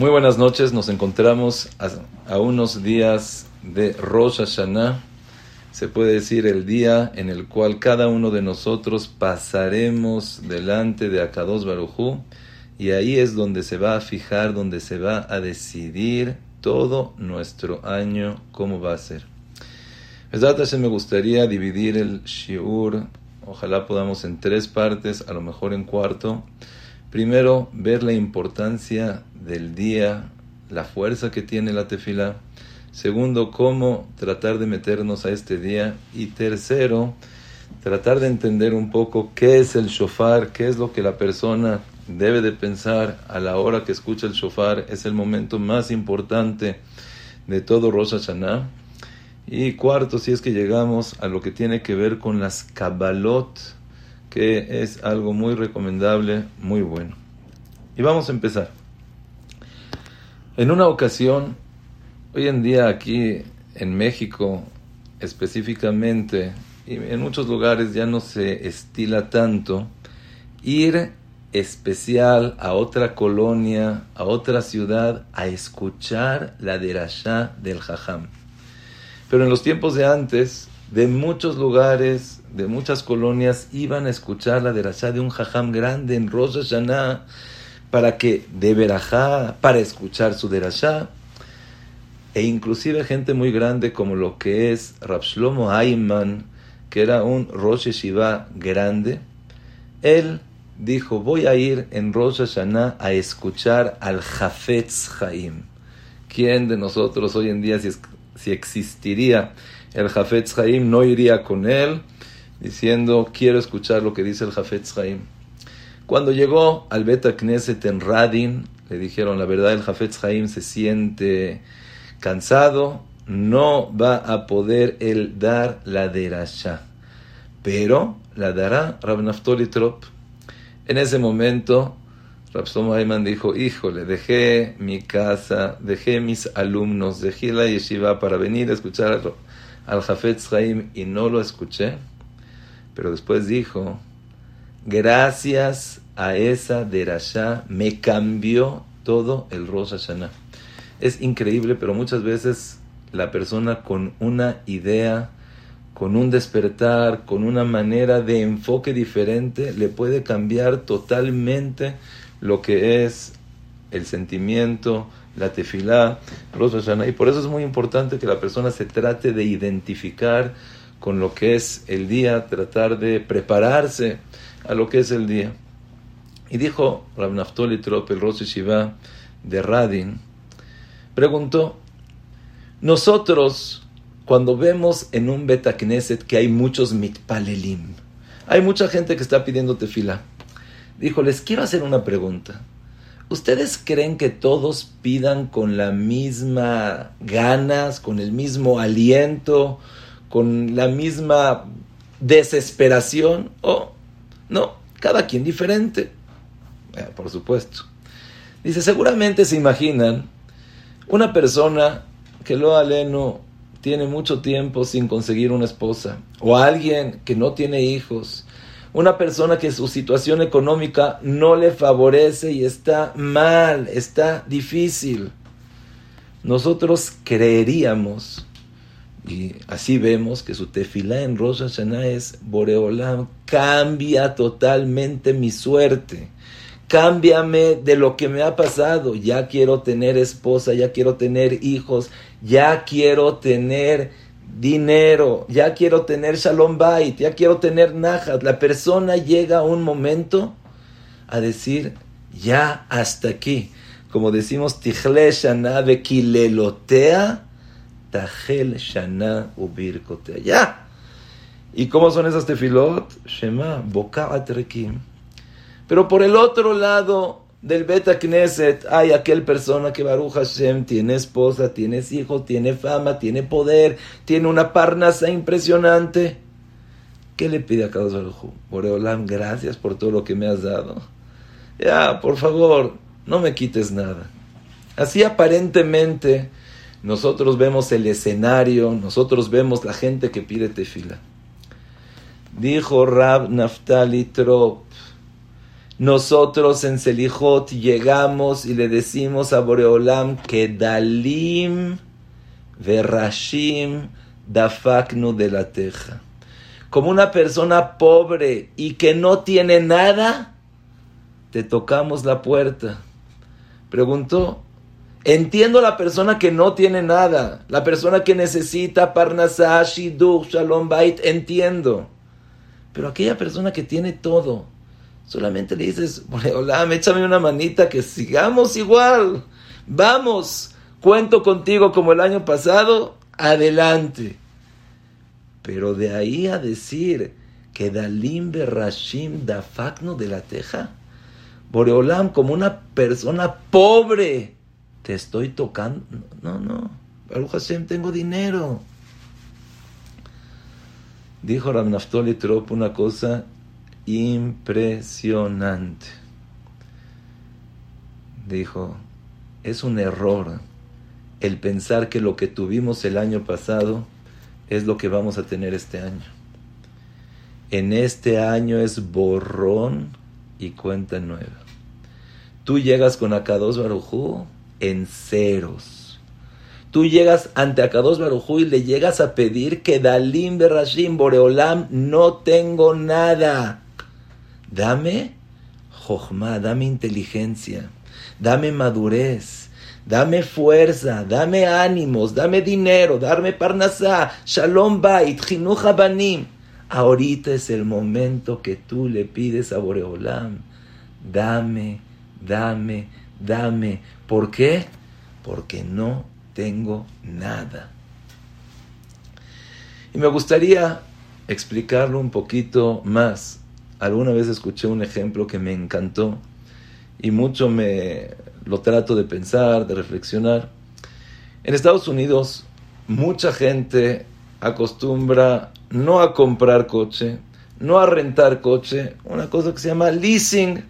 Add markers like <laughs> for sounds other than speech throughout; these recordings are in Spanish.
Muy buenas noches, nos encontramos a, unos días de Rosh Hashanah, se puede decir el día en el cual cada uno de nosotros pasaremos delante de Akados Barujú y ahí es donde se va a fijar, donde se va a decidir todo nuestro año cómo va a ser. se me gustaría dividir el shiur, ojalá podamos en tres partes, a lo mejor en cuarto. Primero, ver la importancia del día, la fuerza que tiene la tefila. Segundo, cómo tratar de meternos a este día. Y tercero, tratar de entender un poco qué es el shofar, qué es lo que la persona debe de pensar a la hora que escucha el shofar. Es el momento más importante de todo Rosh Hashanah. Y cuarto, si es que llegamos a lo que tiene que ver con las Kabbalot, que es algo muy recomendable, muy bueno. Y vamos a empezar. En una ocasión, hoy en día aquí en México específicamente, y en muchos lugares ya no se estila tanto, ir especial a otra colonia, a otra ciudad, a escuchar la derashá del jajam. Pero en los tiempos de antes, de muchos lugares, de muchas colonias, iban a escuchar la derashá de un jajam grande en Rosh Hashanah, para que de verajá, para escuchar su derashá, e inclusive gente muy grande como lo que es Rav Shlomo Ayman, que era un Rosh Shiva grande, él dijo, voy a ir en Rosh Hashanah a escuchar al Jafetz Haim. ¿Quién de nosotros hoy en día, si, si existiría el Jafetz Haim, no iría con él diciendo, quiero escuchar lo que dice el Jafetz Haim? Cuando llegó al Beta Knesset en Radin, le dijeron, la verdad, el Jafetz Haim se siente cansado, no va a poder él dar la derasha, pero la dará Rab Naftoli. En ese momento, Rab Ayman dijo, híjole, dejé mi casa, dejé mis alumnos, dejé la yeshiva para venir a escuchar al Jafetz Haim y no lo escuché, pero después dijo, gracias a esa derashá me cambió todo el Rosh Hashanah. Es increíble, pero muchas veces la persona con una idea, con un despertar, con una manera de enfoque diferente, le puede cambiar totalmente lo que es el sentimiento, la tefilá, Rosh Hashanah. Y por eso es muy importante que la persona se trate de identificar con lo que es el día, tratar de prepararse a lo que es el día. Y dijo Rab Naftoli Trop, el Rosh Shiva de Radin, preguntó, nosotros cuando vemos en un Betacneset que hay muchos mitpalelim, hay mucha gente que está pidiendo tefila, dijo, les quiero hacer una pregunta. ¿Ustedes creen que todos pidan con la misma ganas, con el mismo aliento, con la misma desesperación? ¿O no, cada quien diferente. Eh, por supuesto. Dice, seguramente se imaginan una persona que lo aleno tiene mucho tiempo sin conseguir una esposa, o alguien que no tiene hijos, una persona que su situación económica no le favorece y está mal, está difícil. Nosotros creeríamos y así vemos que su tefilá en Rosh Hashanah es Boreolam, cambia totalmente mi suerte. Cámbiame de lo que me ha pasado. Ya quiero tener esposa, ya quiero tener hijos, ya quiero tener dinero, ya quiero tener Shalom Bait, ya quiero tener Najas. La persona llega a un momento a decir, ya hasta aquí. Como decimos, Tichle Shana Kilelotea Tajel Shana Ubirkotea. Ya. ¿Y cómo son esas tefilot? Shema, Boka Atrekim. Pero por el otro lado del Beta Knesset hay aquel persona que Baruch Hashem tiene esposa, tiene hijos, tiene fama, tiene poder, tiene una parnasa impresionante. ¿Qué le pide a Kadosh Baruch Boreolam, gracias por todo lo que me has dado. Ya, por favor, no me quites nada. Así aparentemente nosotros vemos el escenario, nosotros vemos la gente que pide tefila. Dijo Rab Naftali Trop, Nosotros en Selijot llegamos y le decimos a Boreolam que Dalim Verashim Dafaknu de la Teja. Como una persona pobre y que no tiene nada, te tocamos la puerta. Preguntó, entiendo la persona que no tiene nada, la persona que necesita Parnasah, Shidduch, Shalom Bait, entiendo. Pero aquella persona que tiene todo, solamente le dices, hola, échame una manita que sigamos igual. Vamos, cuento contigo como el año pasado, adelante. Pero de ahí a decir que Dalim Berashim Dafakno de la Teja, Boreolam como una persona pobre, estoy tocando. No, no, Baruch Hashem, tengo dinero. Dijo Ram Naftoli Trop una cosa impresionante. Dijo, es un error el pensar que lo que tuvimos el año pasado es lo que vamos a tener este año. En este año es borrón y cuenta nueva. Tú llegas con Akados Barujú en ceros Tú llegas ante Akados Barujú y le llegas a pedir que Dalim Berashim Boreolam no tengo nada. Dame Jochma, dame inteligencia, dame madurez, dame fuerza, dame ánimos, dame dinero, dame parnasá, shalom bait, chinuch banim. Ahorita es el momento que tú le pides a Boreolam. Dame, dame, dame. ¿Por qué? Porque no tengo nada. Y me gustaría explicarlo un poquito más. Alguna vez escuché un ejemplo que me encantó y mucho me lo trato de pensar, de reflexionar. En Estados Unidos mucha gente acostumbra no a comprar coche, no a rentar coche, una cosa que se llama leasing.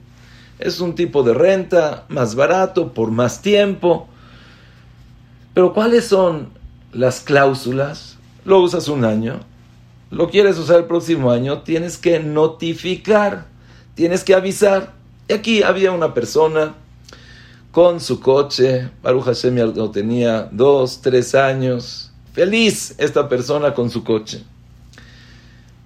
Es un tipo de renta más barato, por más tiempo. Pero ¿cuáles son las cláusulas? Lo usas un año, lo quieres usar el próximo año, tienes que notificar, tienes que avisar. Y aquí había una persona con su coche, Baruch Hashem lo tenía dos, tres años, feliz esta persona con su coche.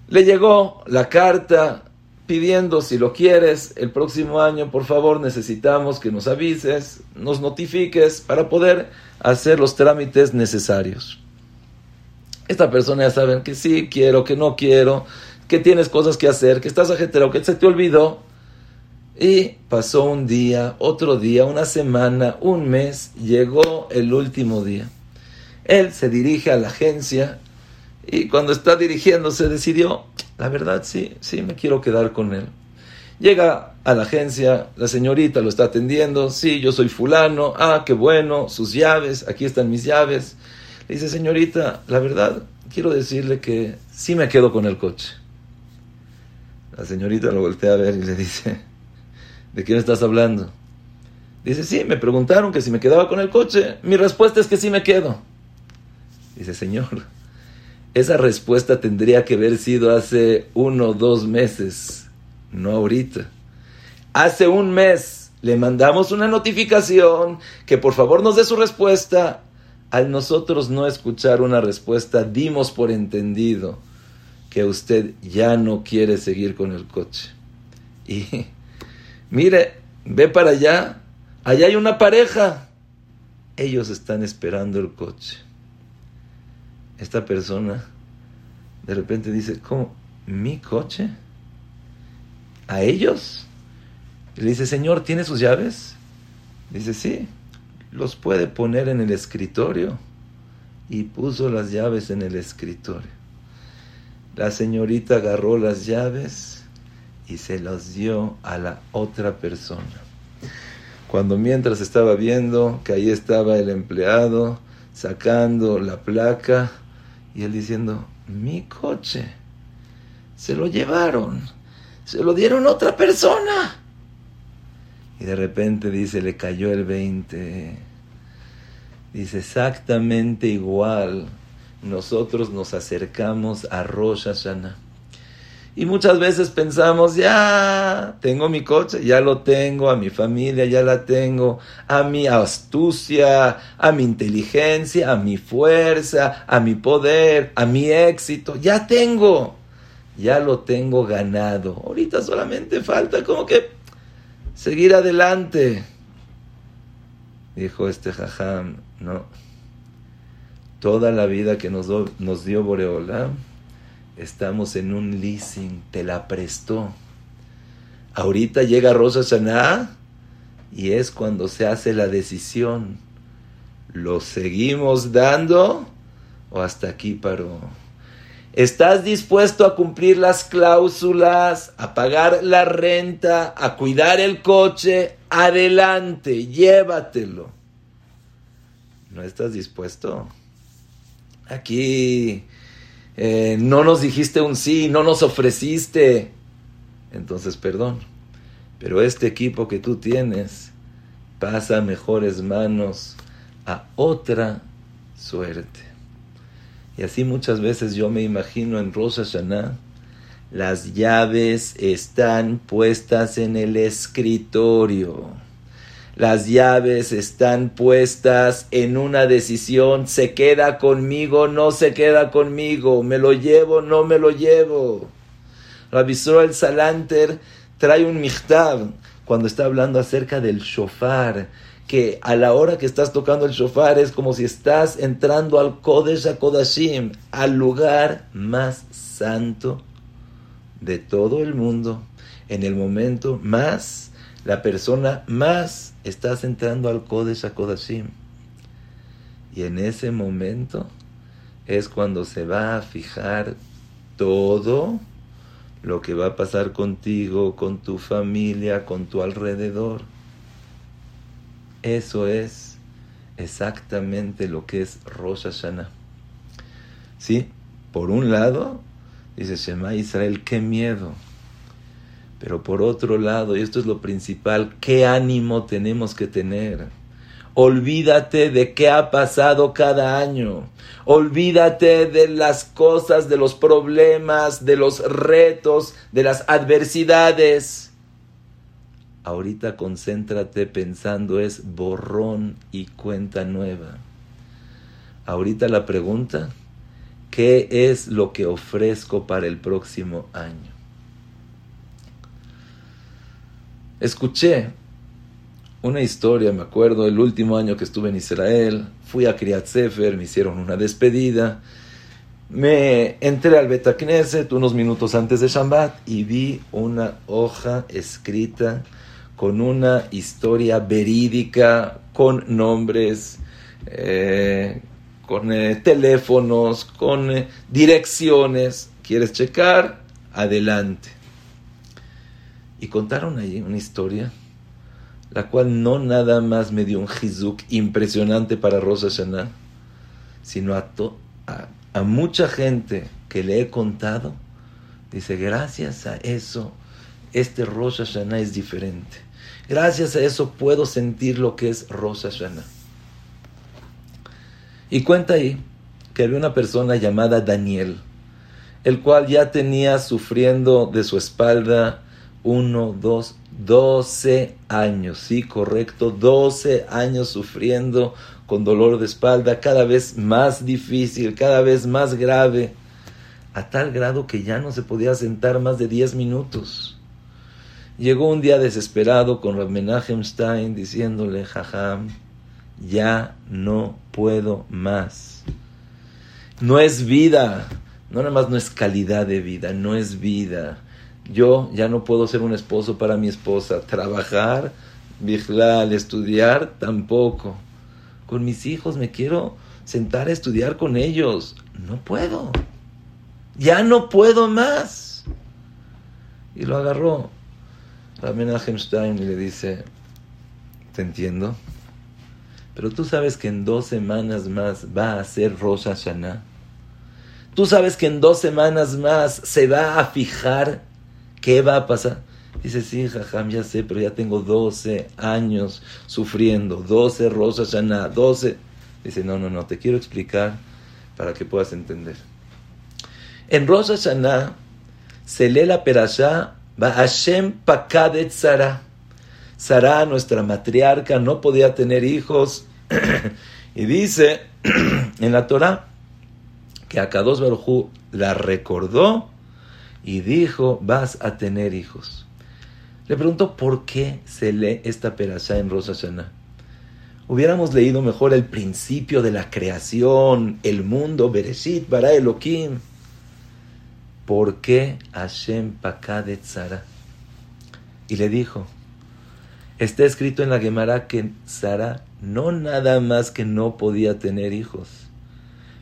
Le llegó la carta pidiendo si lo quieres el próximo año, por favor necesitamos que nos avises, nos notifiques para poder hacer los trámites necesarios. Esta persona ya saben que sí quiero, que no quiero, que tienes cosas que hacer, que estás ajetreado, que se te olvidó. Y pasó un día, otro día, una semana, un mes, llegó el último día. Él se dirige a la agencia y cuando está dirigiéndose decidió, la verdad sí, sí me quiero quedar con él. Llega a la agencia, la señorita lo está atendiendo, sí, yo soy fulano, ah, qué bueno, sus llaves, aquí están mis llaves. Le dice, señorita, la verdad, quiero decirle que sí me quedo con el coche. La señorita lo voltea a ver y le dice, ¿de quién estás hablando? Dice, sí, me preguntaron que si me quedaba con el coche. Mi respuesta es que sí me quedo. Dice, señor, esa respuesta tendría que haber sido hace uno o dos meses, no ahorita. Hace un mes le mandamos una notificación que por favor nos dé su respuesta. Al nosotros no escuchar una respuesta, dimos por entendido que usted ya no quiere seguir con el coche. Y mire, ve para allá, allá hay una pareja. Ellos están esperando el coche esta persona de repente dice, ¿cómo? ¿Mi coche? ¿A ellos? Le dice, Señor, ¿tiene sus llaves? Dice, sí, los puede poner en el escritorio. Y puso las llaves en el escritorio. La señorita agarró las llaves y se las dio a la otra persona. Cuando mientras estaba viendo que ahí estaba el empleado sacando la placa, y él diciendo, mi coche, se lo llevaron, se lo dieron otra persona. Y de repente dice, le cayó el 20. Dice, exactamente igual, nosotros nos acercamos a Rosh Hashanah. Y muchas veces pensamos, ya tengo mi coche, ya lo tengo, a mi familia ya la tengo, a mi astucia, a mi inteligencia, a mi fuerza, a mi poder, a mi éxito, ya tengo, ya lo tengo ganado. Ahorita solamente falta como que seguir adelante. Dijo este jajam, no, toda la vida que nos, nos dio Boreola, estamos en un leasing, te la prestó. Ahorita llega Rosa Hashanah y es cuando se hace la decisión. ¿Lo seguimos dando o hasta aquí paró? ¿Estás dispuesto a cumplir las cláusulas, a pagar la renta, a cuidar el coche? Adelante, llévatelo. ¿No estás dispuesto? Aquí eh, no nos dijiste un sí, no nos ofreciste. Entonces, perdón. Pero este equipo que tú tienes pasa a mejores manos a otra suerte. Y así muchas veces yo me imagino en Rosa Hashanah, las llaves están puestas en el escritorio las llaves están puestas en una decisión, se queda conmigo, no se queda conmigo, me lo llevo, no me lo llevo. Rabbi el Salanter trae un mihtab cuando está hablando acerca del shofar, que a la hora que estás tocando el shofar es como si estás entrando al Kodesh HaKodashim, al lugar más santo de todo el mundo, en el momento más, la persona más estás entrando al Kodesh HaKodashim. Y en ese momento es cuando se va a fijar todo lo que va a pasar contigo, con tu familia, con tu alrededor. Eso es exactamente lo que es Rosh Hashanah. ¿Sí? Por un lado, dice Shema Israel, qué miedo. Pero por otro lado, y esto es lo principal, ¿qué ánimo tenemos que tener? Olvídate de qué ha pasado cada año. Olvídate de las cosas, de los problemas, de los retos, de las adversidades. Ahorita concéntrate pensando es borrón y cuenta nueva. Ahorita la pregunta, ¿qué es lo que ofrezco para el próximo año? Escuché una historia, me acuerdo, el último año que estuve en Israel, fui a Kriyat Sefer, me hicieron una despedida, me entré al Betacneset unos minutos antes de Shabbat y vi una hoja escrita con una historia verídica, con nombres, eh, con eh, teléfonos, con eh, direcciones. ¿Quieres checar? Adelante. Y contaron ahí una historia, la cual no nada más me dio un hizuk impresionante para Rosa Hashanah, sino a, a, mucha gente que le he contado, dice, gracias a eso, este Rosa Hashanah es diferente. Gracias a eso puedo sentir lo que es Rosa Hashanah. Y cuenta ahí que había una persona llamada Daniel, el cual ya tenía sufriendo de su espalda uno, dos, doce años, sí, correcto, doce años sufriendo con dolor de espalda, cada vez más difícil, cada vez más grave, a tal grado que ya no se podía sentar más de diez minutos. Llegó un día desesperado con Rab Stein diciéndole, jajam, ya no puedo más. No es vida, no nada más no es calidad de vida, no es vida yo ya no puedo ser un esposo para mi esposa. Trabajar, vigilar, estudiar, tampoco. Con mis hijos me quiero sentar a estudiar con ellos. No puedo. Ya no puedo más. Y lo agarró Ramenachem Stein y le dice, te entiendo, pero tú sabes que en dos semanas más va a ser Rosh Hashanah. Tú sabes que en dos semanas más se va a fijar ¿Qué va a pasar? Dice, sí, jajam, ya sé, pero ya tengo 12 años sufriendo, 12 rosas nada, 12. Dice, no, no, no, te quiero explicar para que puedas entender. En Rosa Hashanah se lee la perashá, Hashem pakadet Sara. Sara, nuestra matriarca, no podía tener hijos. <clears throat> y dice <clears throat> en la Torah que Akados Barujú la recordó y dijo, vas a tener hijos. Le pregunto por qué se lee esta perashá en Rosh Hashanah. Hubiéramos leído mejor el principio de la creación, el mundo, Bereshit, Bara Elohim. ¿Por qué Hashem Pakadet Sara? Y le dijo, está escrito en la Gemara que Sara no nada más que no podía tener hijos.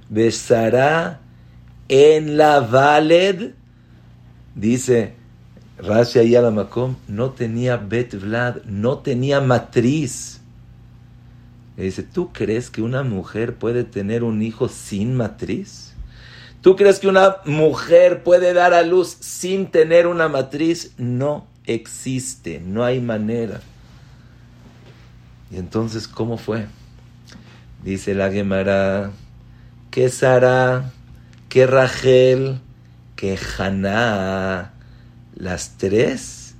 Besará en la Valed, dice Rashi Ayala no tenía Bet Vlad, no tenía matriz. Le dice, ¿tú crees que una mujer puede tener un hijo sin matriz? ¿Tú crees que una mujer puede dar a luz sin tener una matriz? No existe, no hay manera. Y entonces, ¿cómo fue? Dice la Gemara, que Sara, que Rachel, que Haná, las tres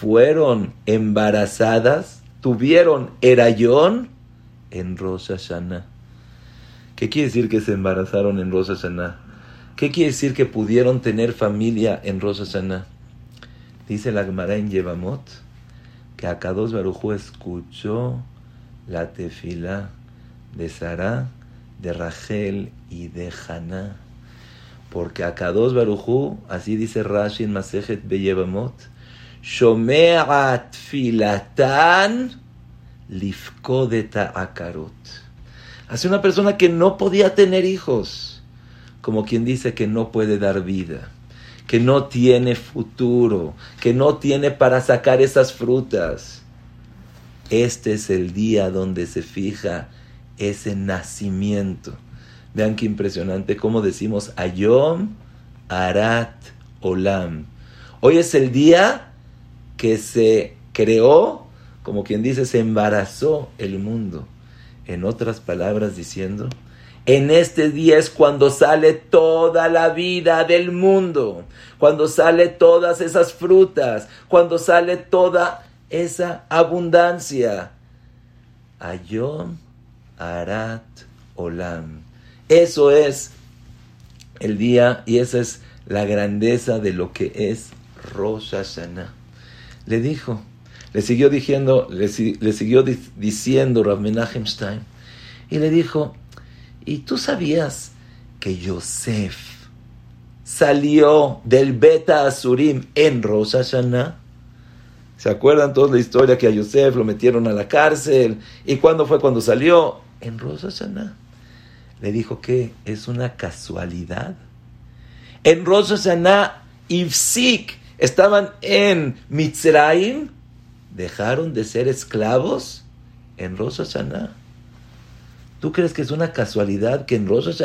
fueron embarazadas, tuvieron Erayón en Rosh Hashanah. ¿Qué quiere decir que se embarazaron en Rosh Hashanah? ¿Qué quiere decir que pudieron tener familia en Rosh Hashanah? Dice la Gemara en Yevamot que Akados Barujú escuchó la tefila de Sara, de Rachel y de Haná. Porque Akados Barujú, así dice Rashi en Masejet Beyevamot, Shomeat filatan lifkodeta akarot. Hace una persona que no podía tener hijos, como quien dice que no puede dar vida que no tiene futuro, que no tiene para sacar esas frutas. Este es el día donde se fija ese nacimiento. Vean qué impresionante cómo decimos Ayom Arat Olam. Hoy es el día que se creó, como quien dice, se embarazó el mundo. En otras palabras diciendo, en este día es cuando sale toda la vida del mundo, cuando sale todas esas frutas, cuando sale toda esa abundancia. Ayom Arat Olam. Eso es el día y esa es la grandeza de lo que es Rosh. Le dijo, le siguió diciendo, le, siguió diciendo Rav y le dijo, ¿Y tú sabías que Yosef salió del Beta Asurim en Rosh? ¿Se acuerdan todos la historia que a Yosef lo metieron a la cárcel? ¿Y cuándo fue cuando salió? En Rosh. Le dijo que es una casualidad. En Rosh Hashanah, Ifsik estaban en Mitzrayim, dejaron de ser esclavos en Rosh. ¿Tú crees que es una casualidad que en Rosh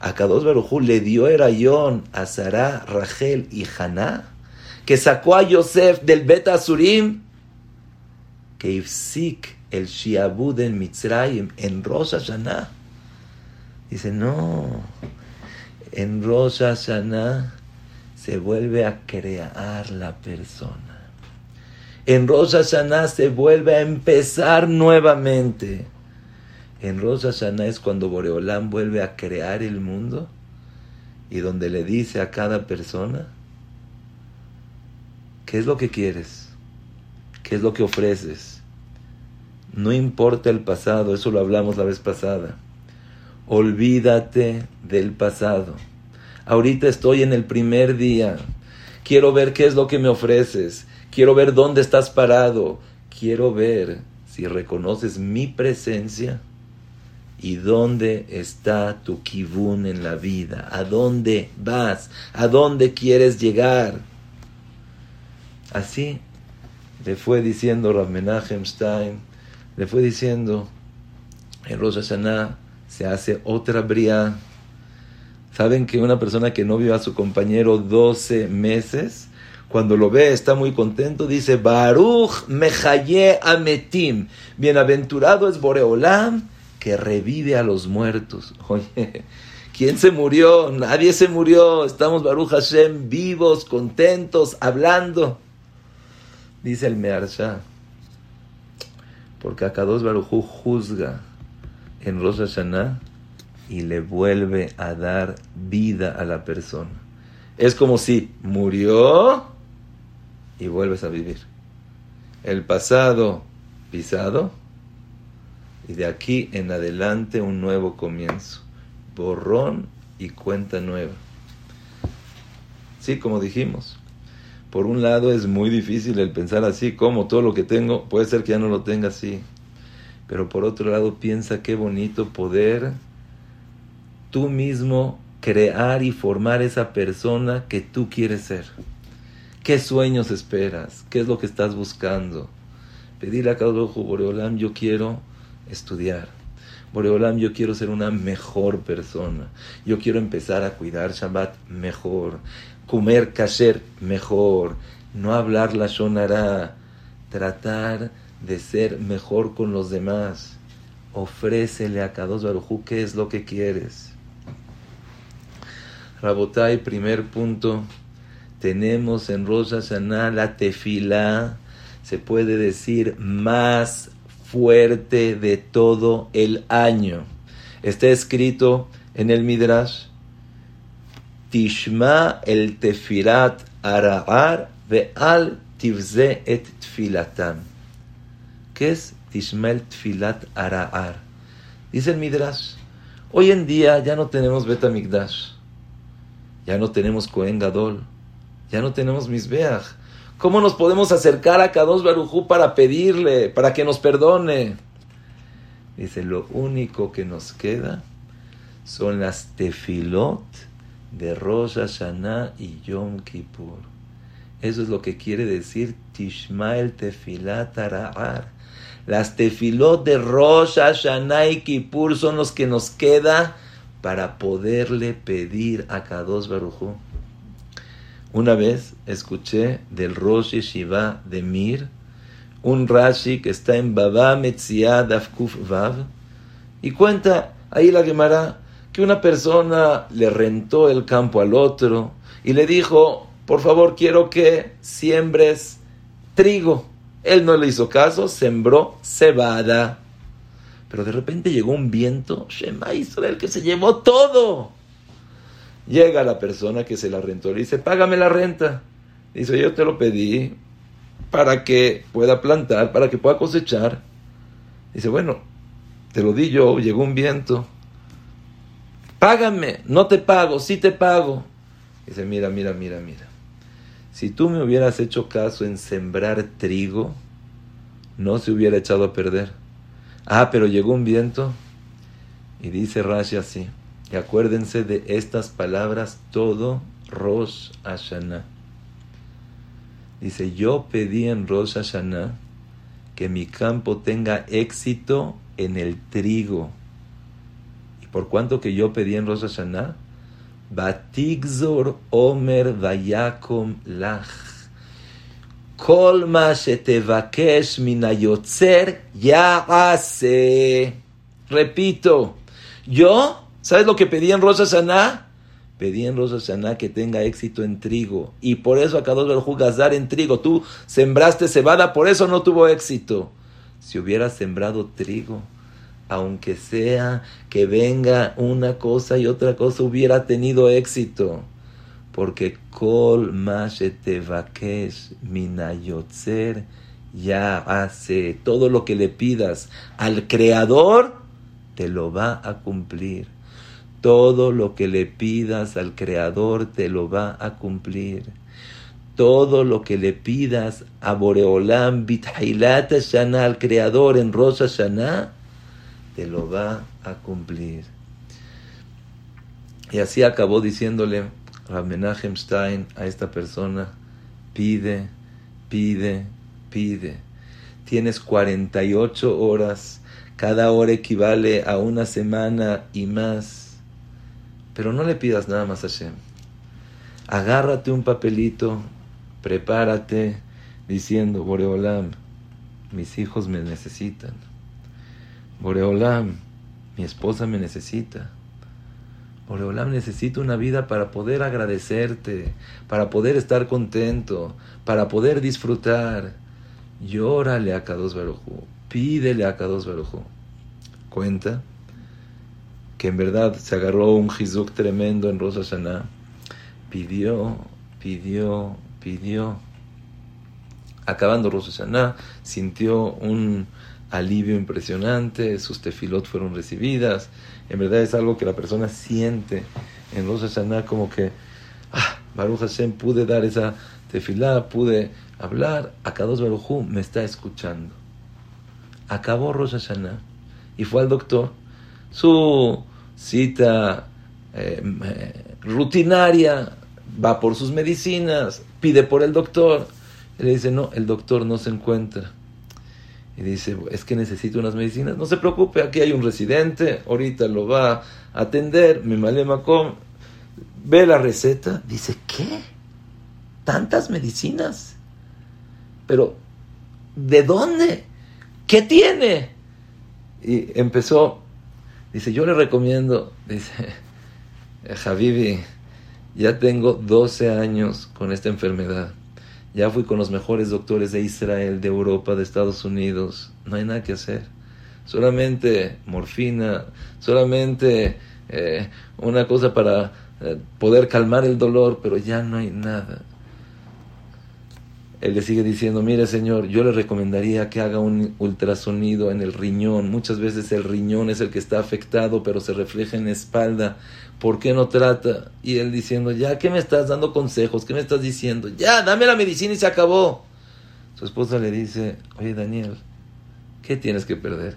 a Kadosh Barujú le dio Erayón a Sarah, Rachel y Haná? Que sacó a Yosef del Bet Asurim? Que Ifsik el Shiabud en Mitzrayim en Rosh. Dice, no, en Rosh Hashanah se vuelve a crear la persona. En Rosh Hashanah se vuelve a empezar nuevamente. En Rosh Hashanah es cuando Boreolán vuelve a crear el mundo y donde le dice a cada persona, ¿qué es lo que quieres? ¿Qué es lo que ofreces? No importa el pasado, eso lo hablamos la vez pasada. Olvídate del pasado. Ahorita estoy en el primer día. Quiero ver qué es lo que me ofreces. Quiero ver dónde estás parado. Quiero ver si reconoces mi presencia ¿Y dónde está tu kibun en la vida? ¿A dónde vas? ¿A dónde quieres llegar? Así le fue diciendo Rav Menachem Stein, le fue diciendo, en Rosh se hace otra bria. ¿Saben que una persona que no vio a su compañero 12 meses, cuando lo ve está muy contento, dice, Baruch mechaye ametim, bienaventurado es Boreolam, que revive a los muertos. <laughs> Oye, ¿Quién se murió? Nadie se murió. Estamos Baruch Hashem vivos, contentos, hablando. Dice el Mearsha. Porque Akados Baruchu juzga en Rosh Hashanah y le vuelve a dar vida a la persona. Es como si murió y vuelves a vivir. El pasado pisado y de aquí en adelante un nuevo comienzo borrón y cuenta nueva. Sí, como dijimos, por un lado es muy difícil el pensar así, como todo lo que tengo puede ser que ya no lo tenga así. Pero por otro lado piensa qué bonito poder tú mismo crear y formar esa persona que tú quieres ser. ¿Qué sueños esperas? ¿Qué es lo que estás buscando? Pedirle a ojo, Boreolam, yo quiero estudiar. Boreolam, yo quiero ser una mejor persona. Yo quiero empezar a cuidar Shabbat mejor. Comer kasher mejor. No hablar la shonara. Tratar de ser mejor con los demás. Ofrécele a Kadosh Barujú qué es lo que quieres. Rabotai, primer punto. Tenemos en Rosa Hashanah la tefila, se puede decir, más fuerte de todo el año. Está escrito en el Midrash, Tishma el tefirat ara'ar al tivze et tfilatam. ¿Qué es Tishma el tefilat ara'ar? Dice el Midrash, hoy en día ya no tenemos Betamigdash, ya no tenemos Kohen Gadol, ya no tenemos Misbeach, ¿Cómo nos podemos acercar a Kadosh Barujú para pedirle, para que nos perdone? Dice, lo único que nos queda son las tefilot de Rosh Hashanah y Yom Kippur. Eso es lo que quiere decir Tishmael Tefilat Ara'ar. Las tefilot de Rosh Hashanah y Kippur son los que nos queda para poderle pedir a Kadosh Barujú. Una vez escuché del Rosh Shiva de Mir, un Rashi que está en Baba Metziad Afkuf Vav, y cuenta ahí la Gemara que una persona le rentó el campo al otro y le dijo, por favor quiero que siembres trigo. Él no le hizo caso, sembró cebada. Pero de repente llegó un viento, Shema Israel, que se llevó todo. Llega la persona que se la rentó, le dice, págame la renta. Dice, yo te lo pedí para que pueda plantar, para que pueda cosechar. Dice, bueno, te lo di yo, llegó un viento. Págame, no te pago, sí te pago. Dice, mira, mira, mira, mira. Si tú me hubieras hecho caso en sembrar trigo, no se hubiera echado a perder. Ah, pero llegó un viento. Y dice Rashi así. Y acuérdense de estas palabras todo Rosh Hashanah. Dice, yo pedí en Rosh Hashanah que mi campo tenga éxito en el trigo. ¿Y por cuánto que yo pedí en Rosh Hashanah? Batigzor Omer. Kol ma shetevakesh minayotzer ya hace. Repito, yo ¿Sabes lo que pedí en Rosa Saná? Pedí en Rosa Saná que tenga éxito en trigo. Y por eso acá dos dar en trigo. Tú sembraste cebada, por eso no tuvo éxito. Si hubieras sembrado trigo, aunque sea que venga una cosa y otra cosa, hubiera tenido éxito. Porque kol vakesh minayotzer ya hace todo lo que le pidas al creador, te lo va a cumplir. Todo lo que le pidas al Creador te lo va a cumplir. Todo lo que le pidas a Boreolam, Bithailat Shana, al Creador en Rosa Shana, te lo va a cumplir. Y así acabó diciéndole Ramenachem Stein a esta persona, pide, pide, pide. Tienes 48 horas, cada hora equivale a una semana y más pero no le pidas nada más a Hashem. Agárrate un papelito, prepárate diciendo, Boreolam, mis hijos me necesitan. Boreolam, mi esposa me necesita. Boreolam necesito una vida para poder agradecerte, para poder estar contento, para poder disfrutar. Llórale a Kadosh Barujú, pídele a Kadosh Barujú. Cuenta que en verdad se agarró un jizuk tremendo en Rosh Hashanah. Pidió, pidió, pidió. Acabando Rosh Hashanah, sintió un alivio impresionante, sus tefilot fueron recibidas. En verdad es algo que la persona siente en Rosh Hashanah como que, ah, Baruch Hashem, pude dar esa tefilá, pude hablar, Akados Baruchu me está escuchando. Acabó Rosh Hashanah y fue al doctor. Su cita eh, rutinaria, va por sus medicinas, pide por el doctor. Y le dice, no, el doctor no se encuentra. Y dice, es que necesito unas medicinas. No se preocupe, aquí hay un residente, ahorita lo va a atender, mi malemacom. Ve la receta, dice, ¿qué? ¿Tantas medicinas? Pero, ¿de dónde? ¿Qué tiene? Y empezó, dice, yo le recomiendo, dice, Javivi, ya tengo 12 años con esta enfermedad. Ya fui con los mejores doctores de Israel, de Europa, de Estados Unidos. No hay nada que hacer. Solamente morfina, solamente eh, una cosa para eh, poder calmar el dolor, pero ya no hay nada. Él le sigue diciendo, mire señor, yo le recomendaría que haga un ultrasonido en el riñón. Muchas veces el riñón es el que está afectado, pero se refleja en la espalda. ¿Por qué no trata? Y él diciendo, ya, ¿qué me estás dando consejos? ¿Qué me estás diciendo? Ya, dame la medicina y se acabó. Su esposa le dice, oye Daniel, ¿qué tienes que perder?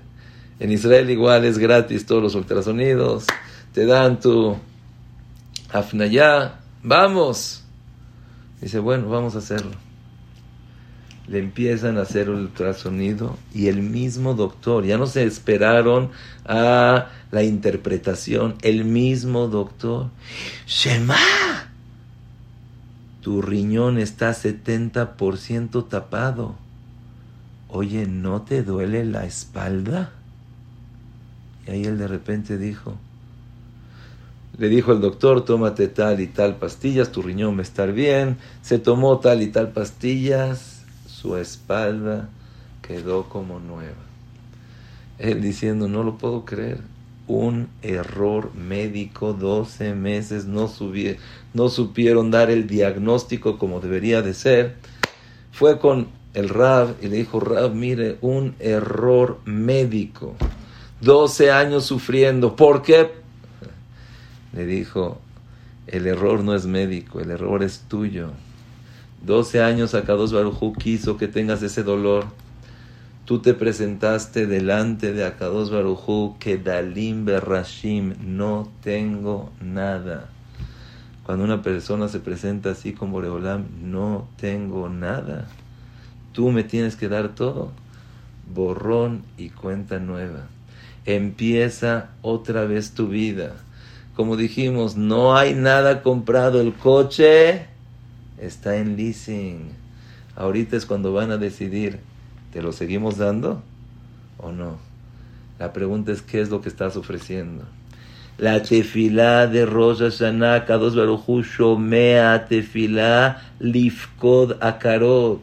En Israel igual es gratis todos los ultrasonidos. Te dan tu afnayá. Vamos. Dice, bueno, vamos a hacerlo le empiezan a hacer ultrasonido y el mismo doctor, ya no se esperaron a la interpretación, el mismo doctor, Shema, tu riñón está 70% tapado. Oye, ¿no te duele la espalda? Y ahí él de repente dijo, le dijo el doctor, tómate tal y tal pastillas, tu riñón va a estar bien. Se tomó tal y tal pastillas su espalda quedó como nueva. Él diciendo, no lo puedo creer, un error médico, 12 meses, no, no supieron dar el diagnóstico como debería de ser. Fue con el Rab y le dijo, Rab, mire, un error médico, 12 años sufriendo, ¿por qué? Le dijo, el error no es médico, el error es tuyo. 12 años Akados Barujú quiso que tengas ese dolor. Tú te presentaste delante de Akados Barujú que Dalim Berrashim, no tengo nada. Cuando una persona se presenta así con Boreolam, no tengo nada. Tú me tienes que dar todo. Borrón y cuenta nueva. Empieza otra vez tu vida. Como dijimos, no hay nada comprado. El coche está en leasing. Ahorita es cuando van a decidir, ¿te lo seguimos dando o no? La pregunta es, ¿qué es lo que estás ofreciendo? La tefilá de Rosh Hashanah, Kadosh Baruchu, Shomea tefilá, Lifkod Akarot.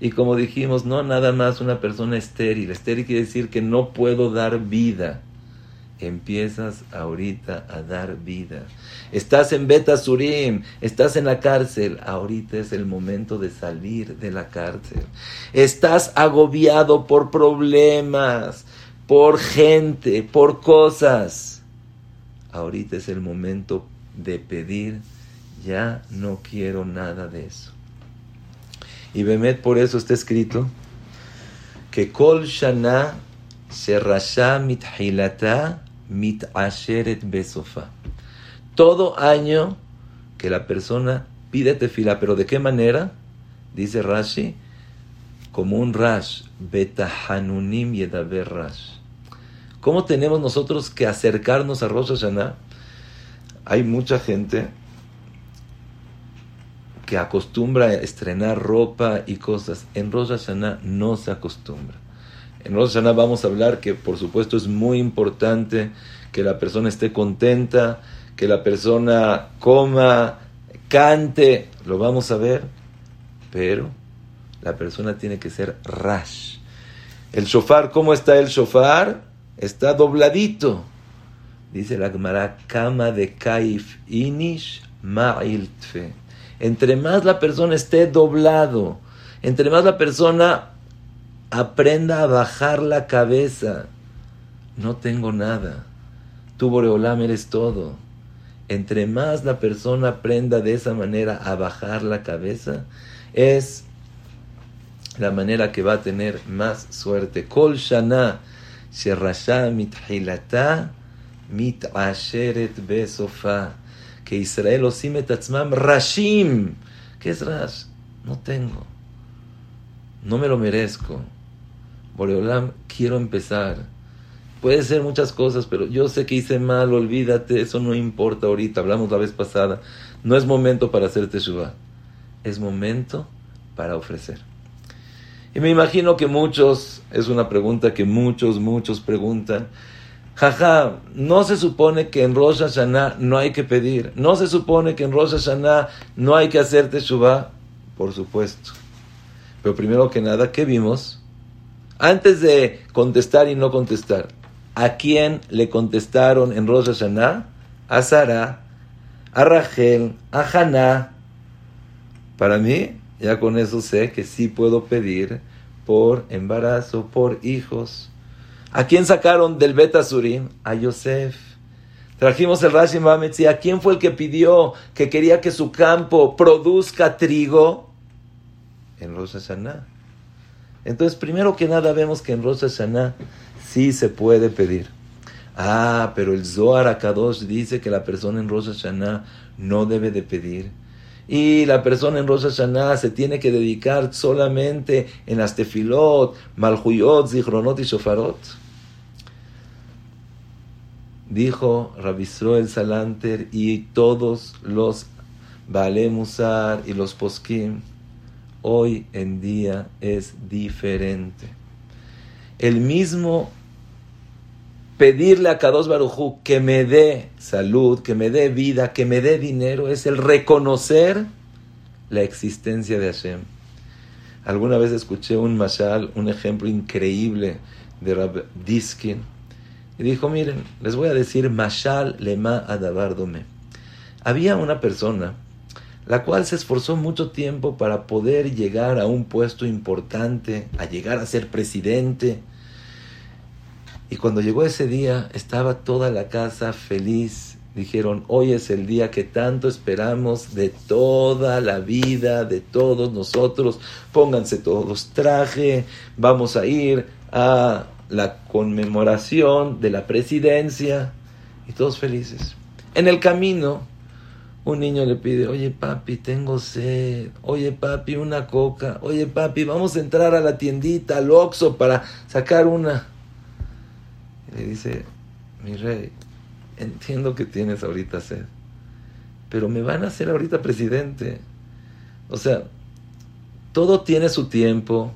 Y como dijimos, no nada más una persona estéril. Estéril quiere decir que no puedo dar vida empiezas ahorita a dar vida. Estás en Beta Surim, estás en la cárcel, ahorita es el momento de salir de la cárcel. Estás agobiado por problemas, por gente, por cosas. Ahorita es el momento de pedir, ya no quiero nada de eso. Y Bemet por eso está escrito que Kol Shana Serasha Mithilata mit asheret besofa. Todo año que la persona pide tefila, pero ¿de qué manera? Dice Rashi, como un rash, betahanunim yedaber rash. ¿Cómo tenemos nosotros que acercarnos a Rosh Hashanah? Hay mucha gente que acostumbra a estrenar ropa y cosas. En Rosh Hashanah no se acostumbra. En Rosh vamos a hablar que por supuesto es muy importante que la persona esté contenta, que la persona coma, cante, lo vamos a ver, pero la persona tiene que ser rash. El shofar, ¿cómo está el shofar? Está dobladito. Dice la Gemara, cama de kaif inish ma'iltfe. Entre más la persona esté doblado, entre más la persona aprenda a bajar la cabeza, no tengo nada. Tú, Boreolam, eres todo. Entre más la persona aprenda de esa manera a bajar la cabeza, es la manera que va a tener más suerte. Kol shana mithilata mitasheret besofa. Que Israel osimet atzmam rashim. ¿Qué es rash? No tengo. No me lo merezco. Boreolam, quiero empezar Puede ser muchas cosas, pero yo sé que hice mal, olvídate, eso no importa ahorita, hablamos la vez pasada. No es momento para hacer teshuva, es momento para ofrecer. Y me imagino que muchos, es una pregunta que muchos, muchos preguntan, jaja, no se supone que en Rosh Hashanah no hay que pedir, no se supone que en Rosh Hashanah no hay que hacer teshuva, por supuesto. Pero primero que nada, ¿qué vimos? Antes de contestar y no contestar, ¿A quién le contestaron en Rosh Hashanah? A Sara, a Rachel, a Haná. Para mí, ya con eso sé que sí puedo pedir por embarazo, por hijos. ¿A quién sacaron del Betasurim? A Yosef. Trajimos el Rashi Mametzi. ¿A quién fue el que pidió que quería que su campo produzca trigo? En Rosh Hashanah. Entonces, primero que nada, vemos que en Rosh Hashanah sí se puede pedir. Ah, pero el Zohar Akadosh dice que la persona en Rosh Hashanah no debe de pedir. Y la persona en Rosh Hashanah se tiene que dedicar solamente en las tefilot, malhuyot, zichronot y shofarot. Dijo Rabisro el Salanter y todos los Baale Musar y los Poskim, hoy en día es diferente. El mismo pedirle a Kadosh Barujú que me dé salud, que me dé vida, que me dé dinero, es el reconocer la existencia de Hashem. Alguna vez escuché un mashal, un ejemplo increíble de Rab Diskin, y dijo, miren, les voy a decir mashal lema adabardome. Había una persona la cual se esforzó mucho tiempo para poder llegar a un puesto importante, a llegar a ser presidente, y cuando llegó ese día, estaba toda la casa feliz. Dijeron, hoy es el día que tanto esperamos de toda la vida, de todos nosotros. Pónganse todos traje, vamos a ir a la conmemoración de la presidencia. Y todos felices. En el camino, un niño le pide, oye papi, tengo sed, oye papi, una coca, oye papi, vamos a entrar a la tiendita, al Oxxo para sacar una le dice, mi rey, entiendo que tienes ahorita sed, pero me van a hacer ahorita presidente. O sea, todo tiene su tiempo,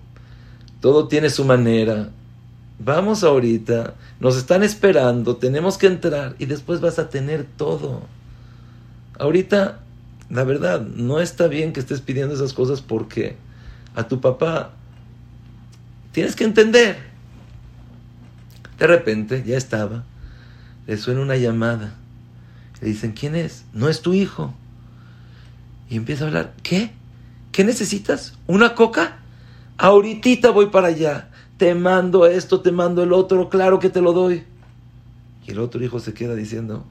todo tiene su manera. Vamos ahorita, nos están esperando, tenemos que entrar y después vas a tener todo. Ahorita, la verdad, no está bien que estés pidiendo esas cosas porque a tu papá tienes que entender de repente, ya estaba, le suena una llamada. Le dicen, ¿quién es? No es tu hijo. Y empieza a hablar, ¿qué? ¿Qué necesitas? ¿Una coca? Ahorita voy para allá. Te mando esto, te mando el otro, claro que te lo doy. Y el otro hijo se queda diciendo,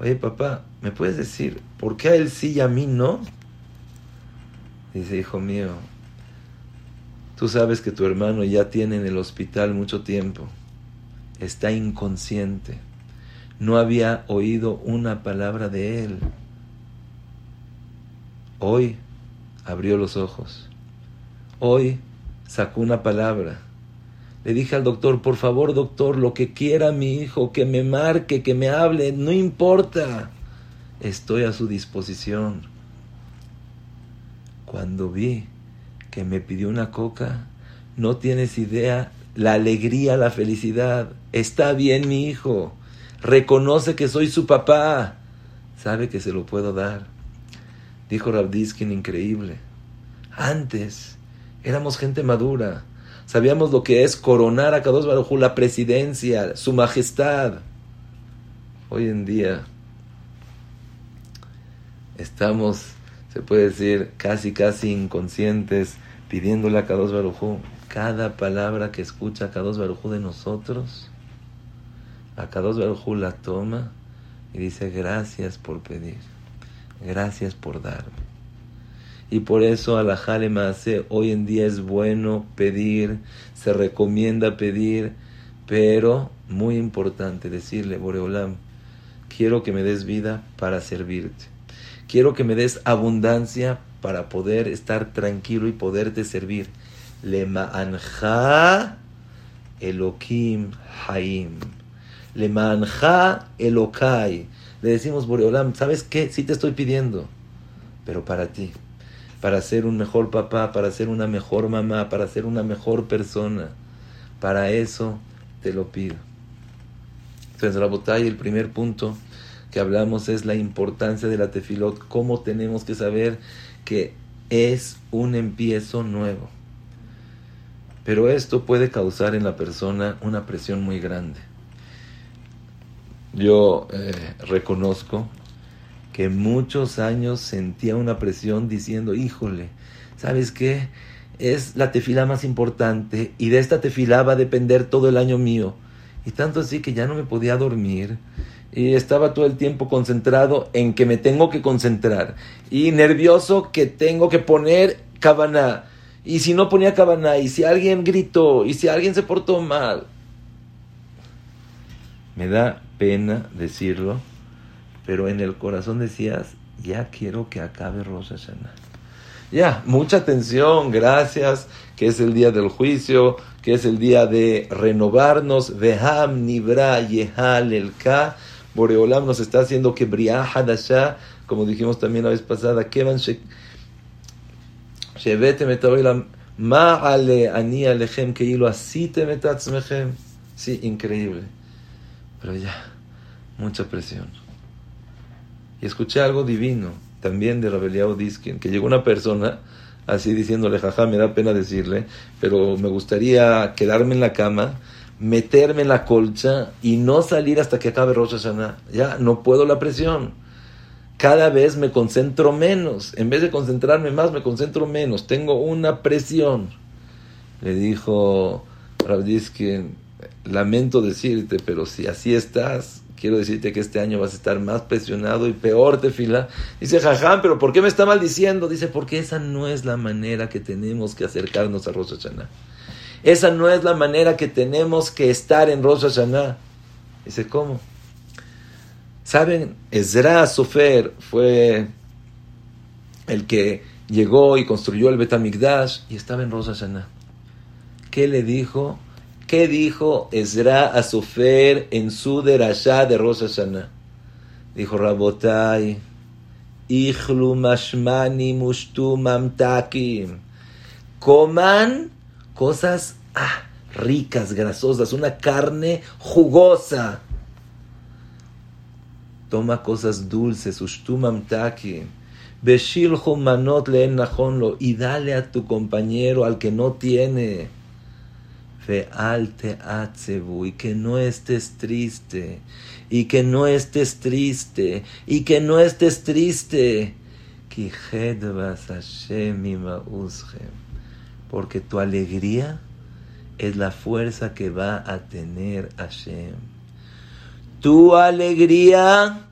oye papá, ¿me puedes decir por qué a él sí y a mí no? Dice, hijo mío, tú sabes que tu hermano ya tiene en el hospital mucho tiempo está inconsciente. No había oído una palabra de él. Hoy abrió los ojos. Hoy sacó una palabra. Le dije al doctor, por favor doctor, lo que quiera mi hijo, que me marque, que me hable, no importa. Estoy a su disposición. Cuando vi que me pidió una coca, no tienes idea la alegría, la felicidad. Está bien mi hijo. Reconoce que soy su papá. sabe que se lo puedo dar. Dijo Rabdiskin, increíble. Antes éramos gente madura, sabíamos lo que es coronar a Kadosh Baruj la presidencia, su majestad. Hoy en día estamos, se puede decir, casi, casi inconscientes, pidiéndole a Kadosh Baruj cada palabra que escucha Kadosh Baruj de nosotros. A Kadosh Baruj la toma y dice gracias por pedir, gracias por darme. Y por eso a la hace hoy en día es bueno pedir, se recomienda pedir, pero muy importante decirle, Boreolam, quiero que me des vida para servirte. Quiero que me des abundancia para poder estar tranquilo y poderte servir. Le ma'anja Elohim Haim. Le ma'anja Elokai. Le decimos, Boreolam, ¿sabes qué? Sí te estoy pidiendo, pero para ti para ser un mejor papá, para ser una mejor mamá, para ser una mejor persona. Para eso te lo pido. Entonces, la botella, el primer punto que hablamos es la importancia de la tefilot, cómo tenemos que saber que es un empiezo nuevo. Pero esto puede causar en la persona una presión muy grande. Yo eh, reconozco que muchos años sentía una presión diciendo, híjole, ¿sabes qué? Es la tefila más importante y de esta tefila va a depender todo el año mío. Y tanto así que ya no me podía dormir y estaba todo el tiempo concentrado en que me tengo que concentrar y nervioso que tengo que poner cabana. Y si no ponía cabana, y si alguien gritó, y si alguien se portó mal. Me da pena decirlo, pero en el corazón decías, ya quiero que acabe Rosh. Ya, mucha atención, gracias, que es el día del juicio, que es el día de renovarnos, Veham Nibra Yehal El Ka, Boreolam nos está haciendo que Briah Hadashah, como dijimos también la vez pasada, Shevete Metaoilam, Ma Ale Ani Keilo Asite. Sí, increíble. Pero ya, mucha presión. Y escuché algo divino, también de Rabeliao Diskin, que llegó una persona así diciéndole, jaja, me da pena decirle, pero me gustaría quedarme en la cama, meterme en la colcha y no salir hasta que acabe Rosh Hashanah. Ya, no puedo la presión. Cada vez me concentro menos. En vez de concentrarme más, me concentro menos. Tengo una presión. Le dijo Diskin, lamento decirte, pero si así estás, quiero decirte que este año vas a estar más presionado y peor te fila. Dice Jajam, pero ¿por qué me está maldiciendo? Dice, porque esa no es la manera que tenemos que acercarnos a Rosh Hashanah. Esa no es la manera que tenemos que estar en Rosh Hashanah. Dice, ¿cómo? ¿Saben? Ezra Sofer fue el que llegó y construyó el Betamigdash y estaba en Rosh Hashanah. ¿Qué le dijo? ¿Qué dijo Ezra a en su derashá de Rosh Hashanah? Dijo Rabotai, Ichlu mashmani mushtu mamtakim. Coman cosas ah, ricas, grasosas, una carne jugosa. Toma cosas dulces, ushtu mamtakim. Beshilhu manot leen lo y dale a tu compañero, al que no tiene y que no estés triste, y que no estés triste, y que no estés triste. Porque tu alegría es la fuerza que va a tener Hashem. Tu alegría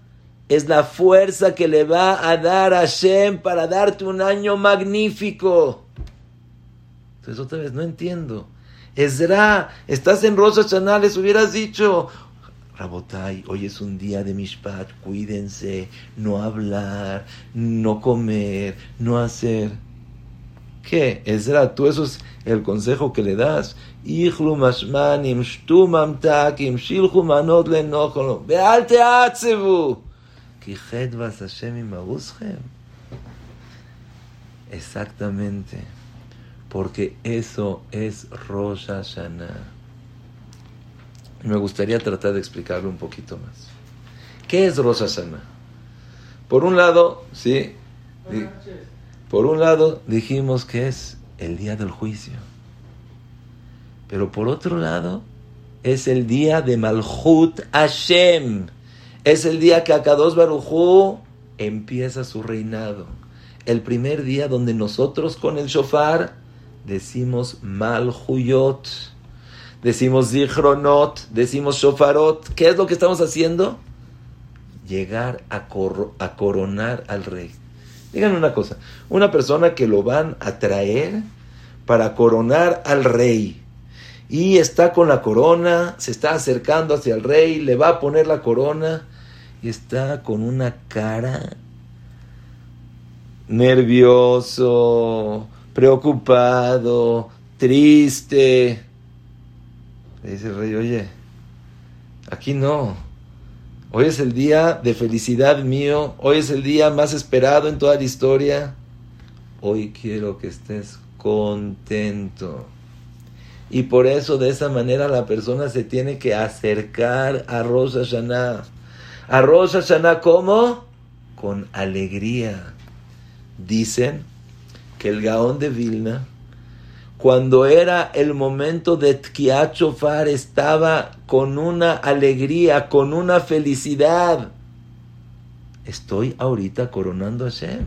es la fuerza que le va a dar a Hashem para darte un año magnífico. Entonces otra vez, no entiendo. Ezra, estás en Rosh Hashanah, les hubieras dicho, Rabotai, hoy es un día de Mishpat, cuídense, no hablar, no comer, no hacer. ¿Qué? Ezra, tú eso es el consejo que le das. Exactamente porque eso es Rosh Hashanah. Y me gustaría tratar de explicarlo un poquito más. ¿Qué es Rosh Hashanah? Por un lado, sí, por un lado dijimos que es el día del juicio. Pero por otro lado, es el día de Malhut Hashem. Es el día que Akados Barujú empieza su reinado. El primer día donde nosotros con el shofar decimos Malhuyot, decimos Zichronot, decimos Shofarot. ¿Qué es lo que estamos haciendo? Llegar a, a coronar al rey. Díganme una cosa, una persona que lo van a traer para coronar al rey y está con la corona, se está acercando hacia el rey, le va a poner la corona y está con una cara nervioso, preocupado, triste. Le dice el rey, oye, aquí no. Hoy es el día de felicidad mío, hoy es el día más esperado en toda la historia. Hoy quiero que estés contento. Y por eso de esa manera la persona se tiene que acercar a Rosa Hashanah. A Rosa Hashanah, ¿cómo? Con alegría. Dicen que el Gaón de Vilna, cuando era el momento de Tkiat estaba con una alegría, con una felicidad. Estoy ahorita coronando a Hashem.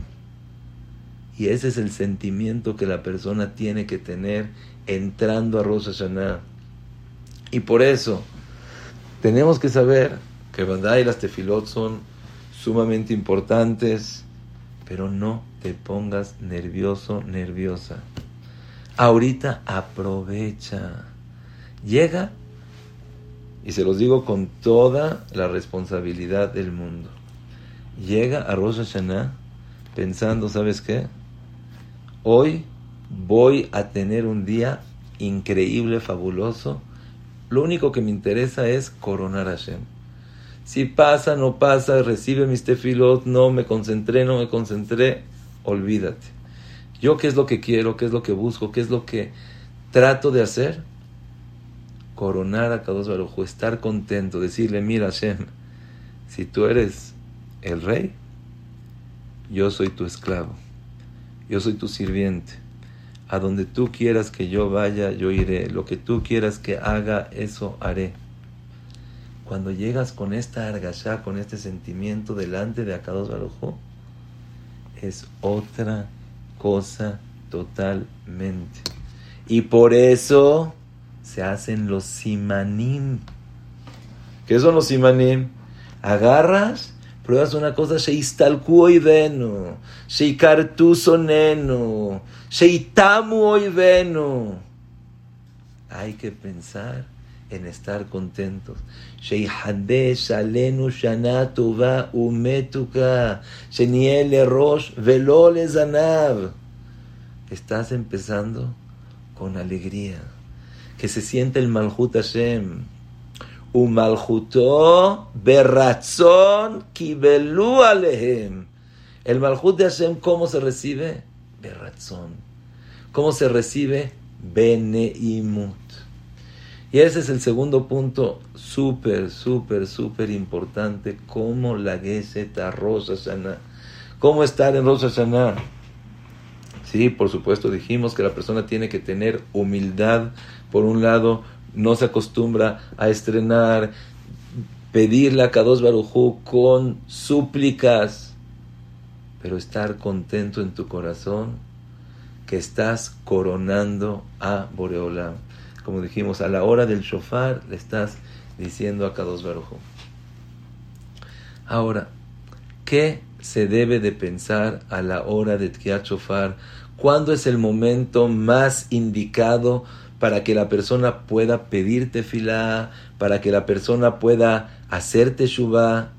Y ese es el sentimiento que la persona tiene que tener entrando a Rosh Hashanah. Y por eso tenemos que saber que Bandai y las tefilot son sumamente importantes, pero no te pongas nervioso, nerviosa. Ahorita aprovecha. Llega, y se los digo con toda la responsabilidad del mundo. Llega a Rosh Hashanah pensando, ¿sabes qué? Hoy voy a tener un día increíble, fabuloso. Lo único que me interesa es coronar a Hashem. Si pasa, no pasa, recibe mis tefilot, no me concentré, no me concentré, olvídate. Yo qué es lo que quiero, qué es lo que busco, qué es lo que trato de hacer. Coronar a Kadosh Baruj estar contento, decirle, mira Hashem, si tú eres el rey, yo soy tu esclavo, yo soy tu sirviente a donde tú quieras que yo vaya, yo iré. Lo que tú quieras que haga, eso haré. Cuando llegas con esta argashá, con este sentimiento delante de Akados Barujo, es otra cosa totalmente. Y por eso se hacen los simanim. ¿Qué son los simanim? Agarras pruebas una cosa, sheistalku oivenu, sheikartu sonenu, sheitamu oivenu. Hay que pensar en estar contentos. Sheihade shalenu shana tova umetuka, rosh velole. Estás empezando con alegría. Que se siente el Malhut Hashem Umaljuto berratzon kibelu alehem. El malhut de Hashem, ¿cómo se recibe? Berratzon. ¿Cómo se recibe? Beneimut. Y ese es el segundo punto súper, súper, súper importante. ¿Cómo la Geseta Rosa Hashanah? ¿Cómo estar en Rosa Hashanah? Sí, por supuesto, dijimos que la persona tiene que tener humildad, por un lado, no se acostumbra a estrenar, pedirle a Kadosh Barujú con súplicas, pero estar contento en tu corazón que estás coronando a Boreolam. Como dijimos, a la hora del shofar le estás diciendo a Kadosh Barujú. Ahora, ¿qué se debe de pensar a la hora de Tkiat Shofar? ¿Cuándo es el momento más indicado para que la persona pueda pedirte fila, para que la persona pueda hacerte shubá.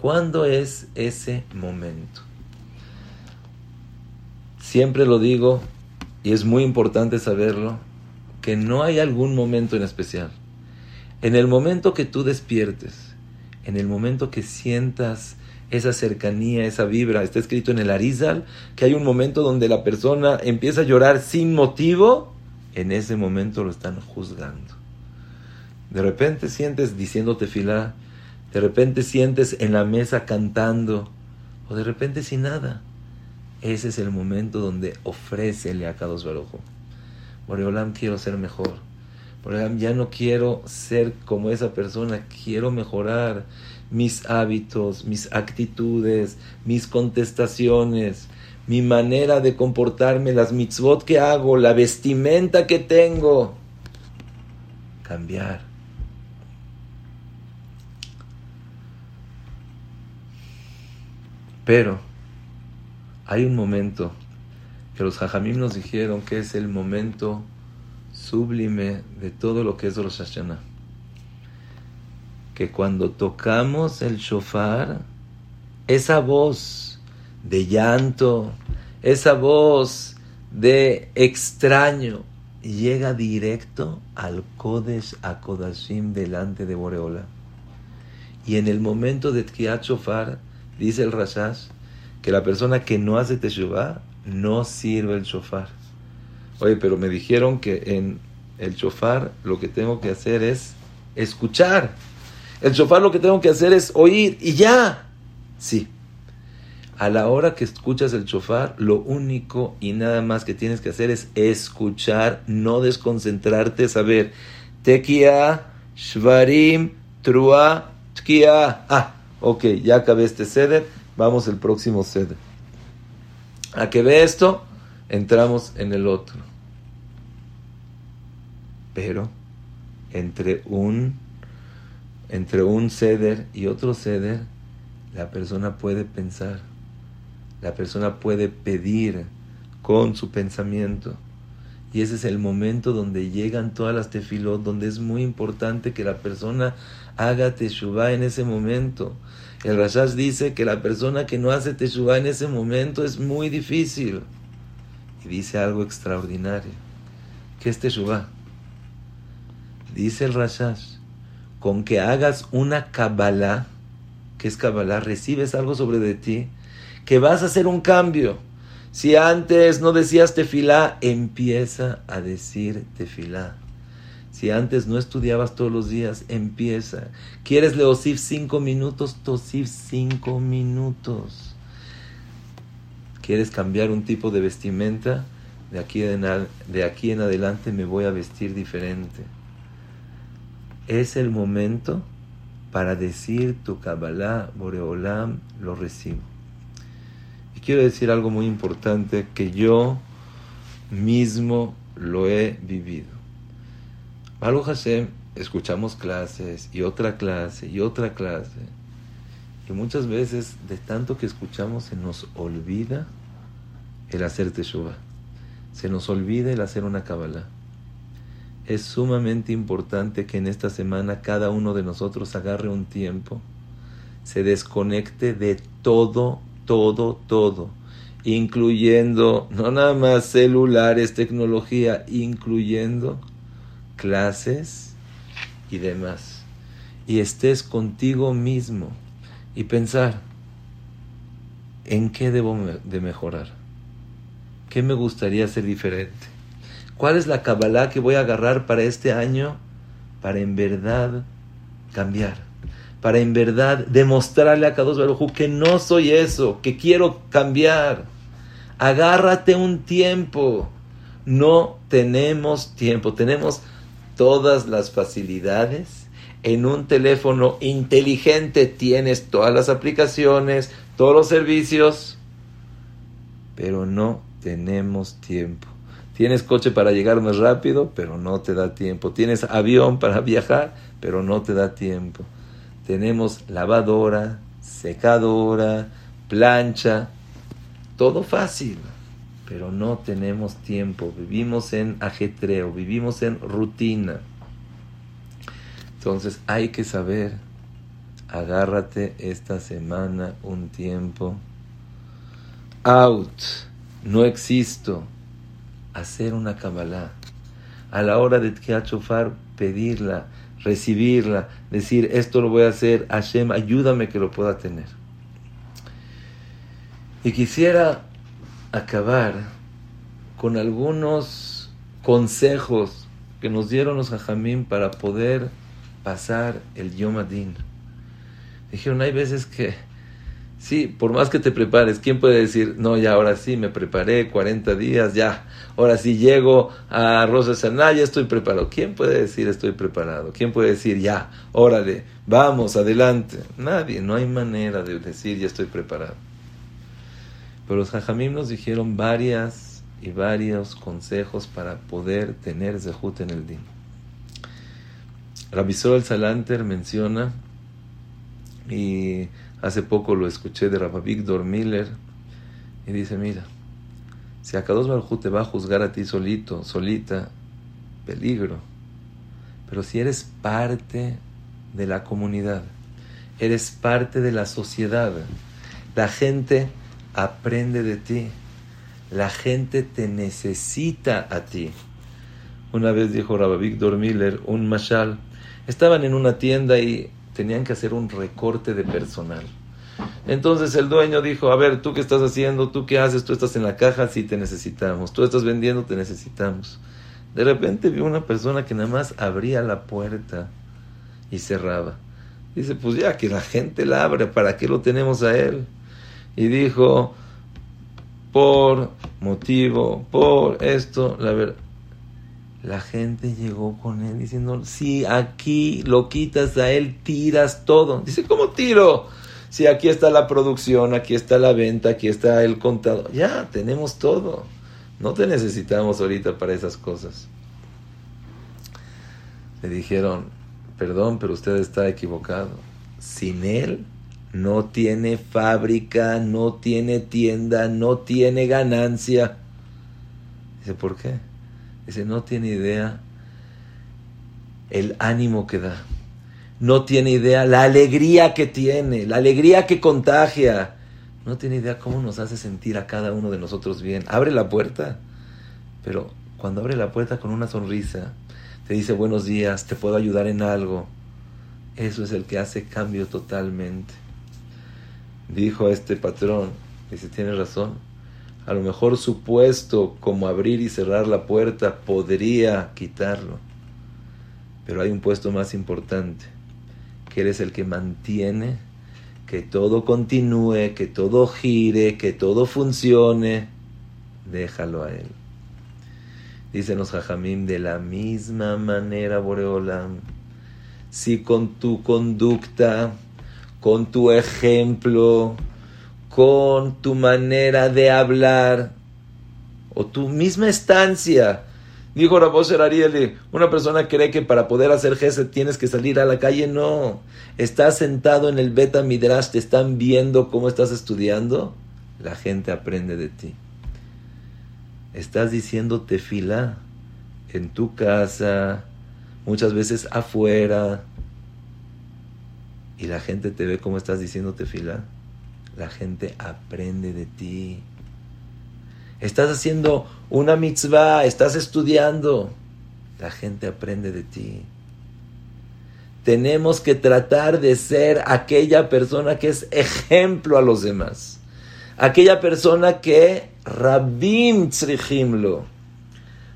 ¿Cuándo es ese momento? Siempre lo digo, y es muy importante saberlo, que no hay algún momento en especial. En el momento que tú despiertes, en el momento que sientas esa cercanía, esa vibra, está escrito en el Arizal, que hay un momento donde la persona empieza a llorar sin motivo, en ese momento lo están juzgando. De repente sientes diciéndote filá, de repente sientes en la mesa cantando, o de repente sin nada. Ese es el momento donde ofrécele a Kadosh Baruj Boreolam, quiero ser mejor. Boreolam, ya no quiero ser como esa persona, quiero mejorar mis hábitos, mis actitudes, mis contestaciones, mi manera de comportarme, las mitzvot que hago, la vestimenta que tengo. Cambiar. Pero hay un momento los hajamim nos dijeron que es el momento sublime de todo lo que es Rosh Hashanah. Que cuando tocamos el shofar, esa voz de llanto, esa voz de extraño, llega directo al Kodesh a Kodashim delante de Boreola. Y en el momento de Tkiat Shofar, dice el Rashash, que la persona que no hace Teshuvah no sirve el shofar. Oye, pero me dijeron que en el shofar lo que tengo que hacer es escuchar. El shofar lo que tengo que hacer es oír y ya. Sí. A la hora que escuchas el shofar, lo único y nada más que tienes que hacer es escuchar, no desconcentrarte, saber. Tekia, Shvarim, Trua, Tkia. Ah, ok, ya acabé este ceder, vamos el próximo ceder. A que ve esto, entramos en el otro. Pero entre un entre un ceder y otro ceder, la persona puede pensar, la persona puede pedir con su pensamiento. Y ese es el momento donde llegan todas las tefilot, donde es muy importante que la persona haga teshuvah en ese momento. El Rashash dice que la persona que no hace Teshuvah en ese momento es muy difícil. Y dice algo extraordinario. ¿Qué es Teshuvah? Dice el Rashash, con que hagas una Kabbalah, que es Kabbalah, recibes algo sobre de ti, que vas a hacer un cambio. Si antes no decías tefilá, empieza a decir tefilá. Si antes no estudiabas todos los días, empieza. ¿Quieres leosif cinco minutos? Tosif cinco minutos. ¿Quieres cambiar un tipo de vestimenta? De aquí, en, de aquí en adelante me voy a vestir diferente. Es el momento para decir tu Kabbalah, Boreolam, lo recibo. Y quiero decir algo muy importante que yo mismo lo he vivido. Baruch Hashem, escuchamos clases y otra clase y otra clase. Y muchas veces, de tanto que escuchamos, se nos olvida el hacer teshuva. Se nos olvida el hacer una kabbalah. Es sumamente importante que en esta semana cada uno de nosotros agarre un tiempo, se desconecte de todo, todo, todo, incluyendo no nada más celulares, tecnología, incluyendo clases y demás. Y estés contigo mismo y pensar, ¿en qué debo de mejorar? ¿Qué me gustaría ser diferente? ¿Cuál es la Kabbalah que voy a agarrar para este año para en verdad cambiar? Para en verdad demostrarle a Kadosh Baruj que no soy eso, que quiero cambiar. Agárrate un tiempo. No tenemos tiempo, tenemos todas las facilidades. En un teléfono inteligente tienes todas las aplicaciones, todos los servicios, pero no tenemos tiempo. Tienes coche para llegar más rápido, pero no te da tiempo. Tienes avión para viajar, pero no te da tiempo. Tenemos lavadora, secadora, plancha, todo fácil pero no tenemos tiempo, vivimos en ajetreo, vivimos en rutina. Entonces hay que saber, agárrate esta semana un tiempo, out, no existo, hacer una Kabbalah. A la hora de Tkiachofar, pedirla, recibirla, decir, esto lo voy a hacer, Hashem, ayúdame que lo pueda tener. Y quisiera acabar con algunos consejos que nos dieron los hajamim para poder pasar el Yom Adin. Dijeron, hay veces que Sí, por más que te prepares, ¿quién puede decir, no, ya ahora sí me preparé 40 días, ya, ahora sí llego a Rosa Saná, ya estoy preparado? ¿Quién puede decir estoy preparado? ¿Quién puede decir, ya, órale, vamos, adelante? Nadie, no hay manera de decir ya estoy preparado. Pero los Jajamim nos dijeron varias y varios consejos para poder tener Zehut en el din. Rabisol el Salanter menciona y Hace poco lo escuché de Rabbi Víctor Miller y dice, mira, si Akados Barjú te va a juzgar a ti solito, solita, peligro. Pero si eres parte de la comunidad, eres parte de la sociedad, la gente aprende de ti, la gente te necesita a ti. Una vez dijo Rabbi Miller, un mashal, estaban en una tienda y tenían que hacer un recorte de personal. Entonces el dueño dijo, a ver, ¿tú qué estás haciendo? ¿Tú qué haces? ¿Tú estás en la caja? Sí, te necesitamos. ¿Tú estás vendiendo? Te necesitamos. De repente vio una persona que nada más abría la puerta y cerraba. Dice, pues ya que la gente la abre, ¿para qué lo tenemos a él? Y dijo, por motivo, por esto, la verdad. La gente llegó con él diciendo, si aquí lo quitas a él, tiras todo. Dice, ¿cómo tiro? Si aquí está la producción, aquí está la venta, aquí está el contado. Ya, tenemos todo. No te necesitamos ahorita para esas cosas. Le dijeron, perdón, pero usted está equivocado. Sin él no tiene fábrica, no tiene tienda, no tiene ganancia. Dice, ¿por qué? Dice, no tiene idea el ánimo que da. No tiene idea la alegría que tiene, la alegría que contagia. No tiene idea cómo nos hace sentir a cada uno de nosotros bien. Abre la puerta, pero cuando abre la puerta con una sonrisa, te dice buenos días, te puedo ayudar en algo. Eso es el que hace cambio totalmente. Dijo este patrón, dice, tiene razón, a lo mejor su puesto como abrir y cerrar la puerta podría quitarlo. Pero hay un puesto más importante, que eres el que mantiene que todo continúe, que todo gire, que todo funcione. Déjalo a él. Dicen los jajamim, de la misma manera, Boreolam, si con tu conducta, con tu ejemplo, con tu manera de hablar o tu misma estancia. Dijo Raboser Arieli, una persona cree que para poder hacer gesed tienes que salir a la calle. No, estás sentado en el Beta Midrash, te están viendo cómo estás estudiando, la gente aprende de ti. Estás diciendo tefila en tu casa, muchas veces afuera, y la gente te ve cómo estás diciendo tefila la gente aprende de ti. Estás haciendo una mitzvah, estás estudiando, la gente aprende de ti. Tenemos que tratar de ser aquella persona que es ejemplo a los demás. Aquella persona que Rabim Tzrichimlo.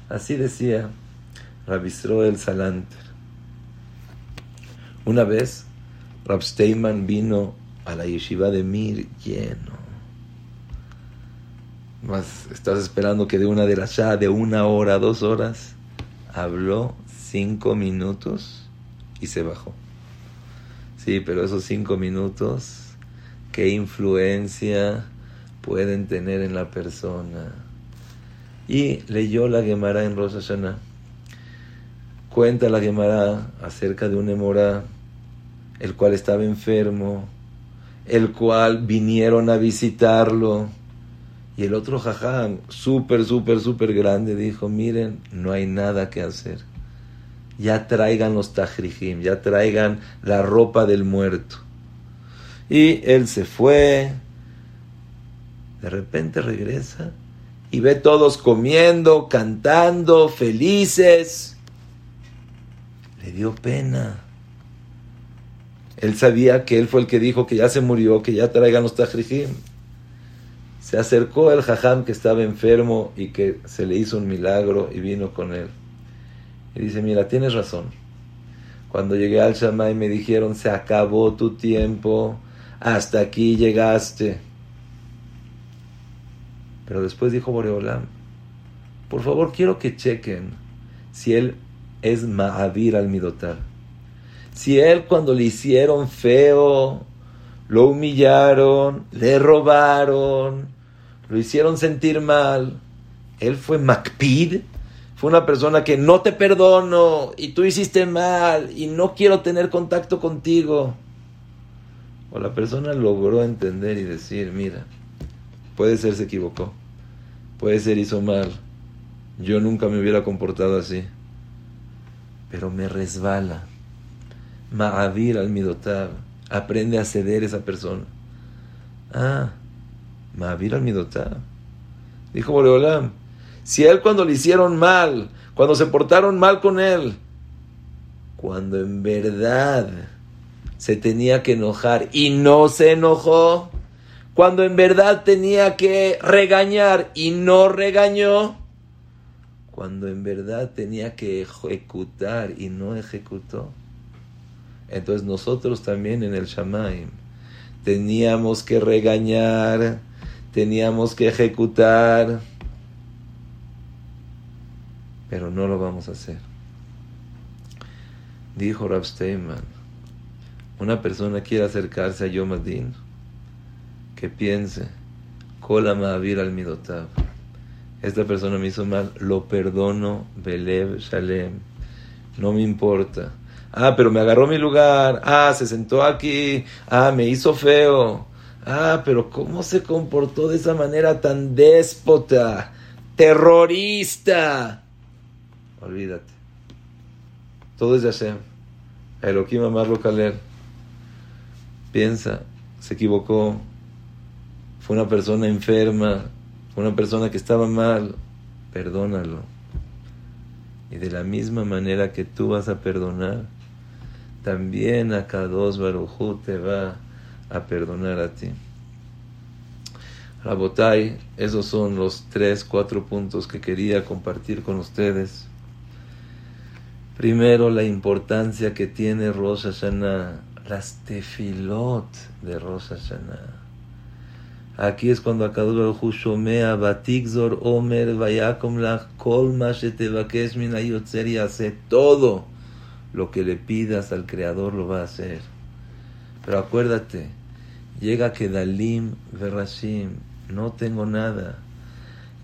Así decía Rabisro el Salanter. Una vez, Rab Steinman vino a la yeshiva de Mir lleno. Más estás esperando que de una de las ya de una hora, dos horas, habló cinco minutos y se bajó. Sí, pero esos cinco minutos, ¿qué influencia pueden tener en la persona? Y leyó la Gemara en Rosh Hashanah. Cuenta la Gemara acerca de un Emora, el cual estaba enfermo, el cual vinieron a visitarlo. Y el otro jajam, súper, súper, súper grande, dijo, miren, no hay nada que hacer. Ya traigan los tajrijim, ya traigan la ropa del muerto. Y él se fue, de repente regresa y ve todos comiendo, cantando, felices. Le dio pena. Él sabía que él fue el que dijo que ya se murió, que ya traigan los tajrijim. Se acercó el jajam que estaba enfermo y que se le hizo un milagro y vino con él. Y dice, mira, tienes razón. Cuando llegué al Shammai me dijeron, se acabó tu tiempo, hasta aquí llegaste. Pero después dijo Boreolam, por favor quiero que chequen si él es Ma'avir al Midotar. Si él cuando le hicieron feo, lo humillaron, le robaron, lo hicieron sentir mal, él fue Macpid, fue una persona que no te perdono y tú hiciste mal y no quiero tener contacto contigo. O la persona logró entender y decir, mira, puede ser se equivocó, puede ser hizo mal, yo nunca me hubiera comportado así, pero me resbala. Ma'avir al midotar, aprende a ceder esa persona. Ah, Ma'avir al midotar. Dijo Boreolam, si él cuando le hicieron mal, cuando se portaron mal con él, cuando en verdad se tenía que enojar y no se enojó, cuando en verdad tenía que regañar y no regañó, cuando en verdad tenía que ejecutar y no ejecutó. Entonces nosotros también en el Shamaim teníamos que regañar, teníamos que ejecutar, pero no lo vamos a hacer. Dijo Rab una persona quiere acercarse a Yom Adin, que piense, Kola Ma'avir al Midotav. Esta persona me hizo mal, lo perdono, Belev Shalem, no me importa. Ah, pero me agarró mi lugar, ah, se sentó aquí, ah, me hizo feo. Ah, pero ¿cómo se comportó de esa manera tan déspota, terrorista? Olvídate. Todo es de Hashem. Elohim amarlo Kaler. Piensa, se equivocó. Fue una persona enferma. Fue una persona que estaba mal. Perdónalo. Y de la misma manera que tú vas a perdonar, también a Kadosh Barujú te va a perdonar a ti. Rabotai, esos son los tres, cuatro puntos que quería compartir con ustedes. Primero, la importancia que tiene Rosh Hashanah, las tefilot de Rosh Hashanah. Aquí es cuando Akadosh Baruj Shomea Batikzor Omer Vayakom Lach Kol Mashetevakesh Min y hace todo lo que le pidas al Creador lo va a hacer. Pero acuérdate, llega Kedalim Verashim, no tengo nada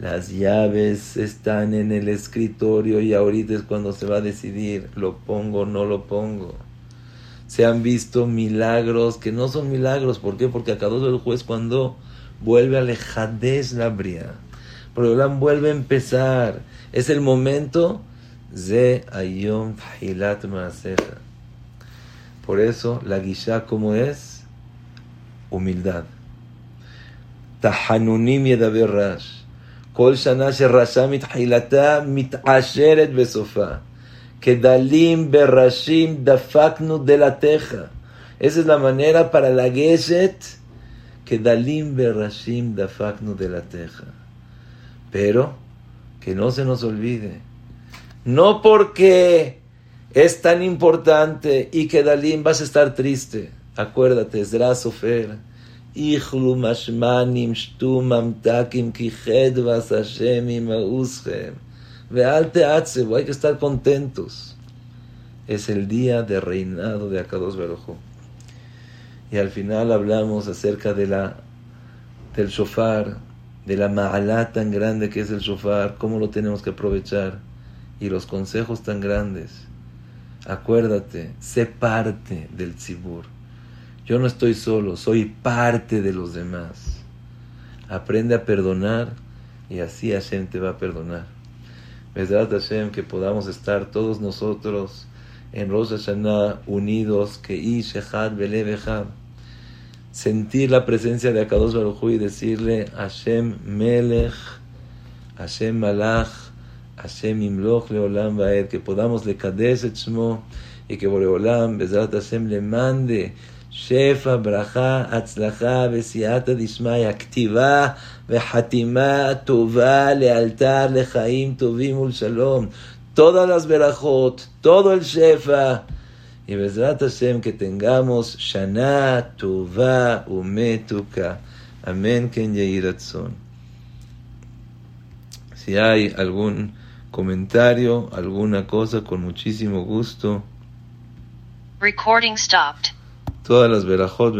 las llaves están en el escritorio y ahorita es cuando se va a decidir, lo pongo o no lo pongo. Se han visto milagros que no son milagros. ¿Por qué? Porque acá el juez cuando vuelve a Lejades la bria. Pero vuelve a empezar. Es el momento de Ayom Hilat Por eso la guisha como es humildad. Tahanunim Yedaber Rash כל שנה שרשע מתחילתה מתעשרת בסופה. כדלים בראשים דפקנו דלתך. Esa es la manera para la Geshet. Kedalim berashim dafaknu de la teja. Pero que no se nos olvide. No porque es tan importante y que Dalim vas a estar triste. Acuérdate, es Sofer איכלו משמנים, שתו ממתקים, כי חדבס השם עמאוסכם. ואל תעצבו, hay que estar contentos. Es el día de reinado de Akados Baruj Y al final hablamos acerca de la, del shofar, de la ma'alá tan grande que es el shofar, cómo lo tenemos que aprovechar y los consejos tan grandes. Acuérdate, sé parte del tzibur. Yo no estoy solo, soy parte de los demás. Aprende a perdonar y así Hashem te va a perdonar. Besrat Hashem, que podamos estar todos nosotros en Rosh Hashanah unidos, que Ish Echad Sentir la presencia de Akadosh Baruj y decirle Hashem Melech, Hashem Malach, Hashem Imloch Leolam Baed, que podamos le Shmo y que Boreolam Bezrat Hashem le mande Shefa, Braja, Atzlaja, Besiata Dishmay, Activa, Behatima, Tuva, Lealtar, Lejaim, Tuvim, Ul Shalom. Todas las Berajot, todo el Shefa. Y Bezrat Hashem, que tengamos Shana, Tuva, Umetuka. Amén, Ken Yehiratzon. Si hay algún comentario, alguna cosa, con muchísimo gusto. Recording stopped. Todas las verajot,